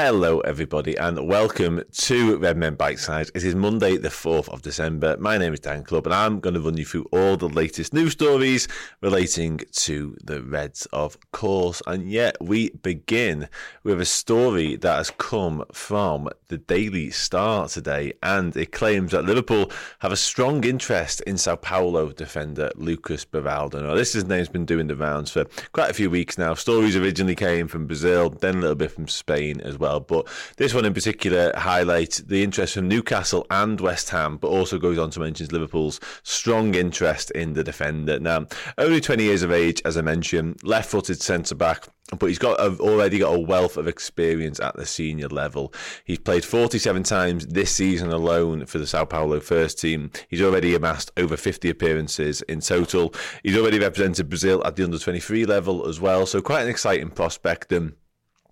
Hello, everybody, and welcome to Redmen Bitesize. It is Monday, the 4th of December. My name is Dan Club, and I'm going to run you through all the latest news stories relating to the Reds, of course. And yet, we begin with a story that has come from the Daily Star today, and it claims that Liverpool have a strong interest in Sao Paulo defender Lucas Beraldo. Now, this is name's been doing the rounds for quite a few weeks now. Stories originally came from Brazil, then a little bit from Spain as well. But this one in particular highlights the interest from Newcastle and West Ham, but also goes on to mention Liverpool's strong interest in the defender. Now, only 20 years of age, as I mentioned, left footed centre back but he's got a, already got a wealth of experience at the senior level. He's played 47 times this season alone for the Sao Paulo first team. He's already amassed over 50 appearances in total. He's already represented Brazil at the under 23 level as well, so quite an exciting prospect. And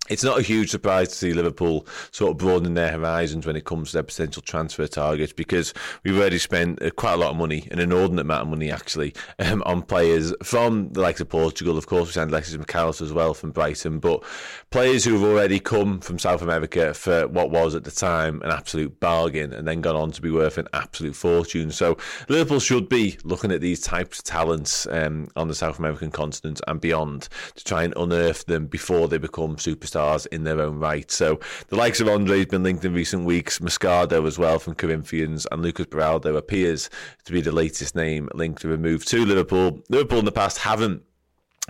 it's not a huge surprise to see Liverpool sort of broaden their horizons when it comes to their potential transfer targets because we've already spent uh, quite a lot of money, an inordinate amount of money actually, um, on players from the likes of Portugal. Of course, we signed Alexis Mac Allister as well from Brighton, but players who have already come from South America for what was at the time an absolute bargain and then gone on to be worth an absolute fortune. So Liverpool should be looking at these types of talents um, on the South American continent and beyond to try and unearth them before they become superstars stars in their own right. So the likes of Andre has been linked in recent weeks, Moscardo as well from Corinthians, and Lucas Beraldo appears to be the latest name linked to a move to Liverpool. Liverpool in the past haven't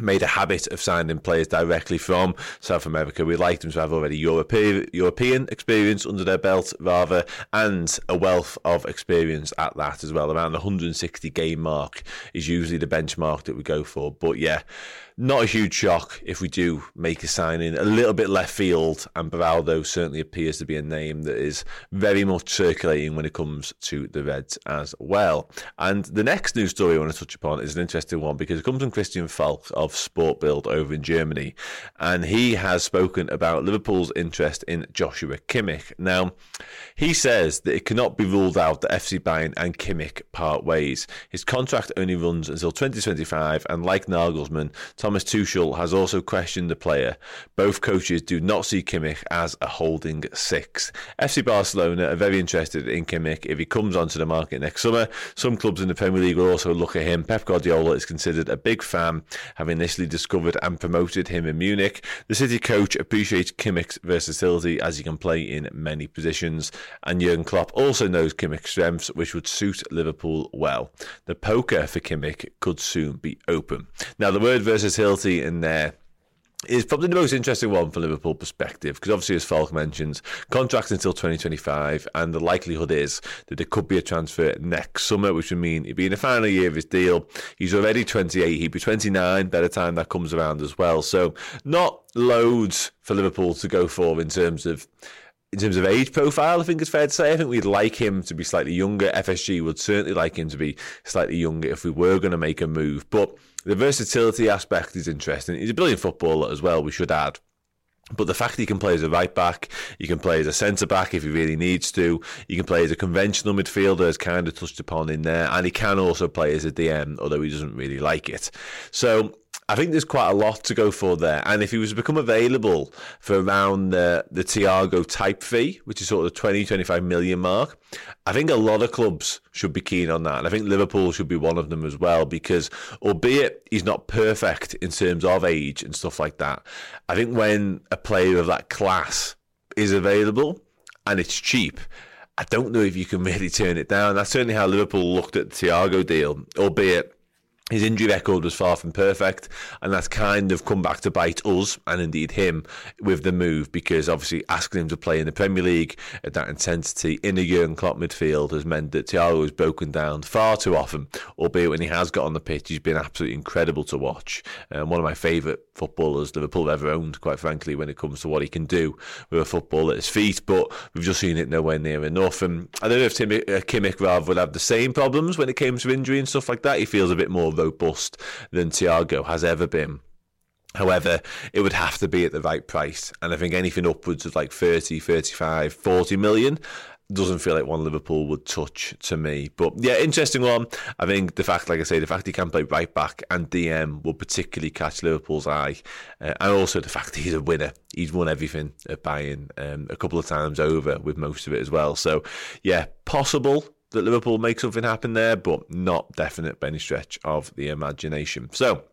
made a habit of signing players directly from South America. We'd like them to have already European European experience under their belt, rather, and a wealth of experience at that as well. Around the 160 game mark is usually the benchmark that we go for. But yeah, not a huge shock if we do make a signing a little bit left field, and Beraldo certainly appears to be a name that is very much circulating when it comes to the Reds as well. And the next news story I want to touch upon is an interesting one because it comes from Christian Falk of Sport Bild over in Germany, and he has spoken about Liverpool's interest in Joshua Kimmich. Now, he says that it cannot be ruled out that FC Bayern and Kimmich part ways. His contract only runs until 2025, and like Nagelsmann, Thomas Tuchel has also questioned the player. Both coaches do not see Kimmich as a holding six. FC Barcelona are very interested in Kimmich if he comes onto the market next summer. Some clubs in the Premier League will also look at him. Pep Guardiola is considered a big fan, having initially discovered and promoted him in Munich. The City coach appreciates Kimmich's versatility as he can play in many positions, and Jurgen Klopp also knows Kimmich's strengths, which would suit Liverpool well. The poker for Kimmich could soon be open. Now, the word versatility versatility in there is probably the most interesting one from Liverpool perspective because obviously, as Falk mentions, contract until 2025, and the likelihood is that there could be a transfer next summer, which would mean he'd be in the final year of his deal. He's already 28, he'd be 29 by the time that comes around as well. So, not loads for Liverpool to go for in terms of in terms of age profile, I think it's fair to say. I think we'd like him to be slightly younger. FSG would certainly like him to be slightly younger if we were going to make a move. But the versatility aspect is interesting. He's a brilliant footballer as well, we should add. But the fact that he can play as a right back, he can play as a centre back if he really needs to, he can play as a conventional midfielder, as kind of touched upon in there, and he can also play as a DM, although he doesn't really like it. So I think there's quite a lot to go for there. And if he was to become available for around the, the Thiago type fee, which is sort of the 20, 25 million mark, I think a lot of clubs should be keen on that. And I think Liverpool should be one of them as well, because albeit he's not perfect in terms of age and stuff like that, I think when a player of that class is available and it's cheap, I don't know if you can really turn it down. That's certainly how Liverpool looked at the Thiago deal, albeit his injury record was far from perfect, and that's kind of come back to bite us and indeed him with the move because obviously asking him to play in the Premier League at that intensity in a Jurgen Klopp midfield has meant that Thiago has broken down far too often. Albeit when he has got on the pitch, he's been absolutely incredible to watch. Um, one of my favourite footballers Liverpool ever owned, quite frankly, when it comes to what he can do with a football at his feet. But we've just seen it nowhere near enough. And I don't know if Tim, uh, Kimmich rather would have the same problems when it came to injury and stuff like that. He feels a bit more robust than Thiago has ever been. However, it would have to be at the right price. And I think anything upwards of like 30, 35, 40 million doesn't feel like one Liverpool would touch to me. But yeah, interesting one. I think the fact, like I say, the fact he can play right back and DM will particularly catch Liverpool's eye. Uh, and also the fact he's a winner. He's won everything at Bayern um, a couple of times over with most of it as well. So yeah, possible that Liverpool make something happen there, but not definite by any stretch of the imagination. So.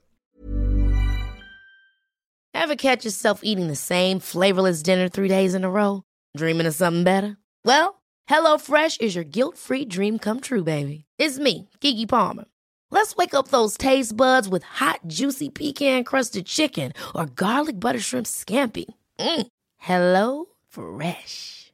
Ever catch yourself eating the same flavorless dinner three days in a row? Dreaming of something better? Well, HelloFresh is your guilt free dream come true, baby. It's me, Keke Palmer. Let's wake up those taste buds with hot, juicy pecan crusted chicken or garlic butter shrimp scampi. Mm. Hello Fresh.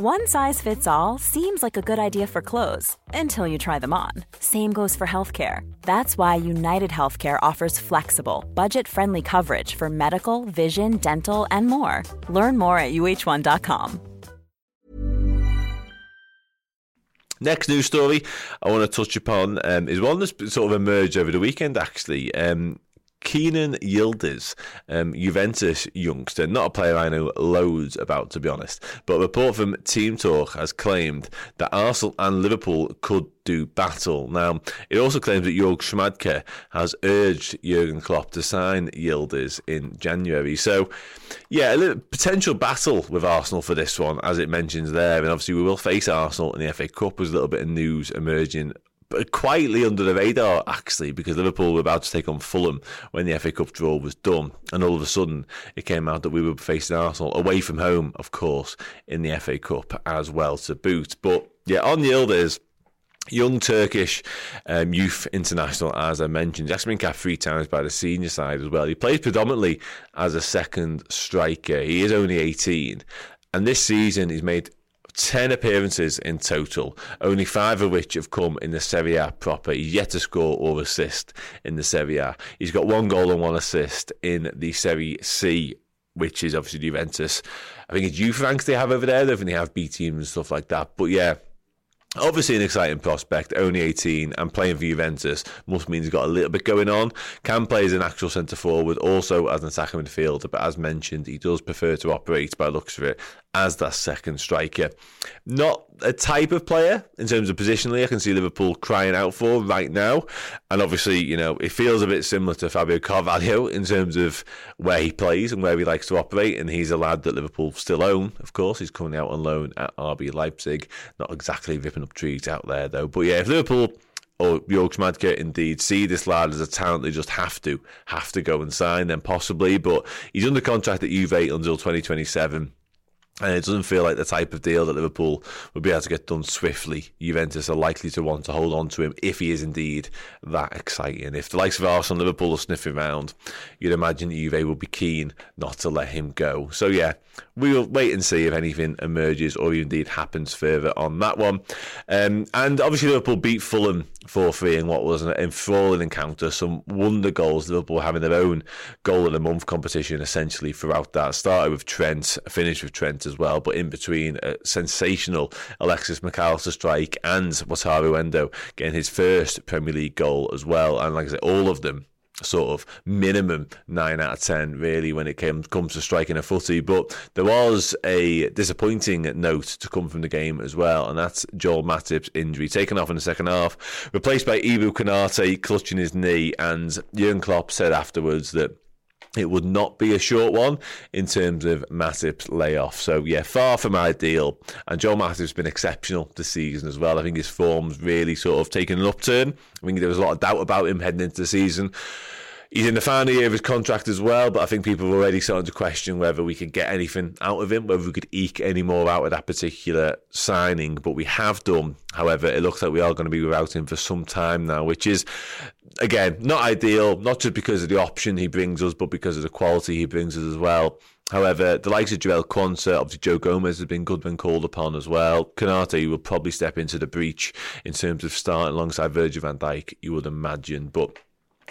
One size fits all seems like a good idea for clothes until you try them on. Same goes for healthcare. That's why United Healthcare offers flexible, budget-friendly coverage for medical, vision, dental, and more. Learn more at uh1.com. Next news story I want to touch upon um, is one that's sort of emerged over the weekend, actually. Um, Kenan Yildiz, um, Juventus youngster, not a player I know loads about, to be honest, but a report from Team Talk has claimed that Arsenal and Liverpool could do battle. Now, it also claims that Jörg Schmadtke has urged Jurgen Klopp to sign Yildiz in January. So, yeah, a potential battle with Arsenal for this one, as it mentions there. And obviously, we will face Arsenal in the FA Cup. There's a little bit of news emerging quietly under the radar actually because Liverpool were about to take on Fulham when the FA Cup draw was done, and all of a sudden it came out that we were facing Arsenal away from home, of course, in the FA Cup as well to boot. But yeah, on the Yildiz. Young Turkish um, youth international, as I mentioned. He's been capped three times by the senior side as well. He plays predominantly as a second striker. He is only 18. And this season, he's made 10 appearances in total, only five of which have come in the Serie A proper. He's yet to score or assist in the Serie A. He's got one goal and one assist in the Serie C, which is obviously Juventus. I think it's youth ranks they have over there. Don't think they have B teams and stuff like that. But yeah, Obviously, an exciting prospect, only 18 and playing for Juventus must mean he's got a little bit going on. Can play as an actual centre forward, also as an attacking midfielder, but as mentioned, he does prefer to operate by looks of it as that second striker. Not a type of player in terms of positionally I can see Liverpool crying out for right now. And obviously, you know, it feels a bit similar to Fabio Carvalho in terms of where he plays and where he likes to operate. And he's a lad that Liverpool still own, of course. He's coming out on loan at RB Leipzig. Not exactly ripping up trees out there, though. But yeah, if Liverpool or Jörg Schmadtke indeed see this lad as a talent they just have to, have to go and sign, then possibly. But he's under contract at Juve until 2027 And it doesn't feel like the type of deal that Liverpool would be able to get done swiftly. Juventus are likely to want to hold on to him if he is indeed that exciting. If the likes of Arsenal and Liverpool are sniffing around, you'd imagine Juve will be keen not to let him go. So, yeah, we will wait and see if anything emerges or indeed happens further on that one. Um, and obviously, Liverpool beat Fulham 4 3 in what was an enthralling encounter. Some wonder goals. Liverpool having their own goal of the month competition essentially throughout that. Started with Trent, finished with Trent as well, but in between, a sensational Alexis Mac Allister strike and Wataru Endo getting his first Premier League goal as well. And like I said, all of them sort of minimum nine out of ten really when it came, comes to striking a footy. But there was a disappointing note to come from the game as well, and that's Joel Matip's injury taken off in the second half, replaced by Ibou Konate clutching his knee, and Jurgen Klopp said afterwards that it would not be a short one in terms of Matip's layoff. So, yeah, far from ideal. And Joel Matip's been exceptional this season as well. I think his form's really sort of taken an upturn. I think there was a lot of doubt about him heading into the season. He's in the final year of his contract as well, but I think people have already started to question whether we could get anything out of him, whether we could eke any more out of that particular signing. But we have done. However, it looks like we are going to be without him for some time now, which is again, not ideal, not just because of the option he brings us, but because of the quality he brings us as well. However, the likes of Jarell Quansah, obviously Joe Gomez has been good when called upon as well. Konate will probably step into the breach in terms of starting alongside Virgil van Dijk, you would imagine. But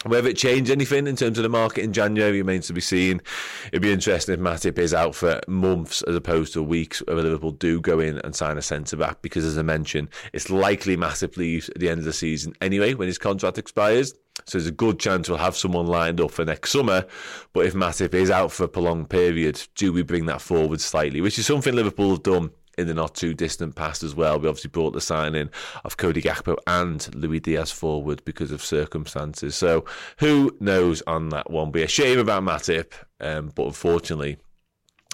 whether it changed anything in terms of the market in January remains to be seen. It'd be interesting if Matip is out for months as opposed to weeks where Liverpool do go in and sign a centre back because, as I mentioned, it's likely Matip leaves at the end of the season anyway when his contract expires. So there's a good chance we'll have someone lined up for next summer. But if Matip is out for a prolonged period, do we bring that forward slightly? Which is something Liverpool have done in the not too distant past as well. We obviously brought the signing of Cody Gakpo and Luis Diaz forward because of circumstances. So who knows on that one? Be a shame about Matip, um, but unfortunately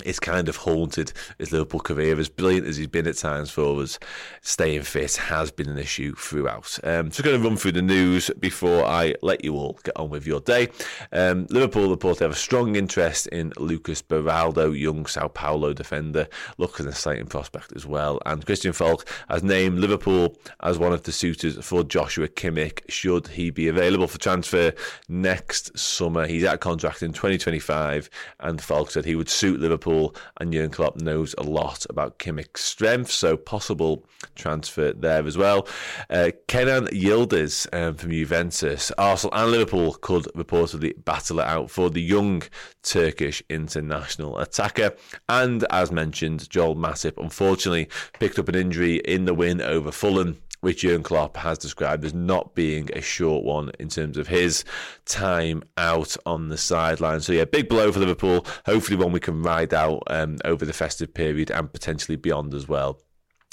it's kind of haunted his Liverpool career. As brilliant as he's been at times for us, staying fit has been an issue throughout. Um, so, going to run through the news before I let you all get on with your day. Um, Liverpool report have a strong interest in Lucas Beraldo, young Sao Paulo defender, looking an exciting prospect as well. And Christian Falk has named Liverpool as one of the suitors for Joshua Kimmich, should he be available for transfer next summer. He's out of contract in 2025, and Falk said he would suit Liverpool Liverpool, and Jurgen Klopp knows a lot about Kimmich's strength, so possible transfer there as well. Uh, Kenan Yildiz um, from Juventus, Arsenal, and Liverpool could reportedly battle it out for the young Turkish international attacker. And as mentioned, Joel Matip unfortunately picked up an injury in the win over Fulham which Jurgen Klopp has described as not being a short one in terms of his time out on the sideline. So, yeah, big blow for Liverpool. Hopefully, one we can ride out um, over the festive period and potentially beyond as well.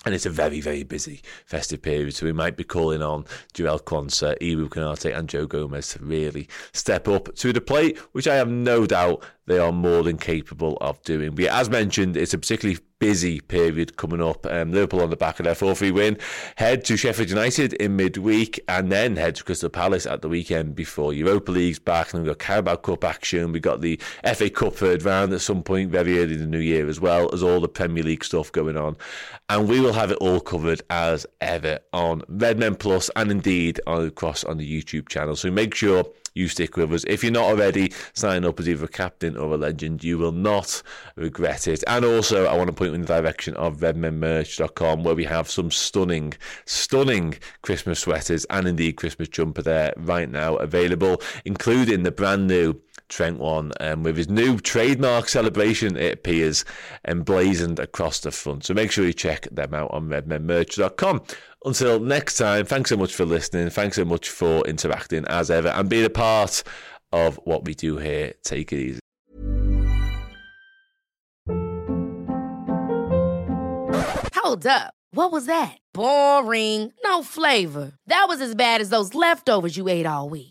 And it's a very, very busy festive period, so we might be calling on Jarell Quansah, Ibou Konate, and Joe Gomez to really step up to the plate, which I have no doubt they are more than capable of doing. But as mentioned, it's a particularly busy period coming up. Um, Liverpool on the back of their 4 3 win, head to Sheffield United in midweek, and then head to Crystal Palace at the weekend before Europa League's back. And we've got Carabao Cup action, we've got the FA Cup third round at some point very early in the new year, as well as all the Premier League stuff going on. And we will have it all covered as ever on Redmen Plus and indeed across on the YouTube channel. So make sure you stick with us. If you're not already, sign up as either a captain or a legend. You will not regret it. And also, I want to point you in the direction of redmenmerch.com where we have some stunning, stunning Christmas sweaters and indeed Christmas jumper there right now available, including the brand new Trent one um, with his new trademark celebration, it appears, emblazoned across the front. So make sure you check them out on redmenmerch.com. Until next time, thanks so much for listening. Thanks so much for interacting as ever and being a part of what we do here. Take it easy. Hold up. What was that? Boring. No flavor. That was as bad as those leftovers you ate all week.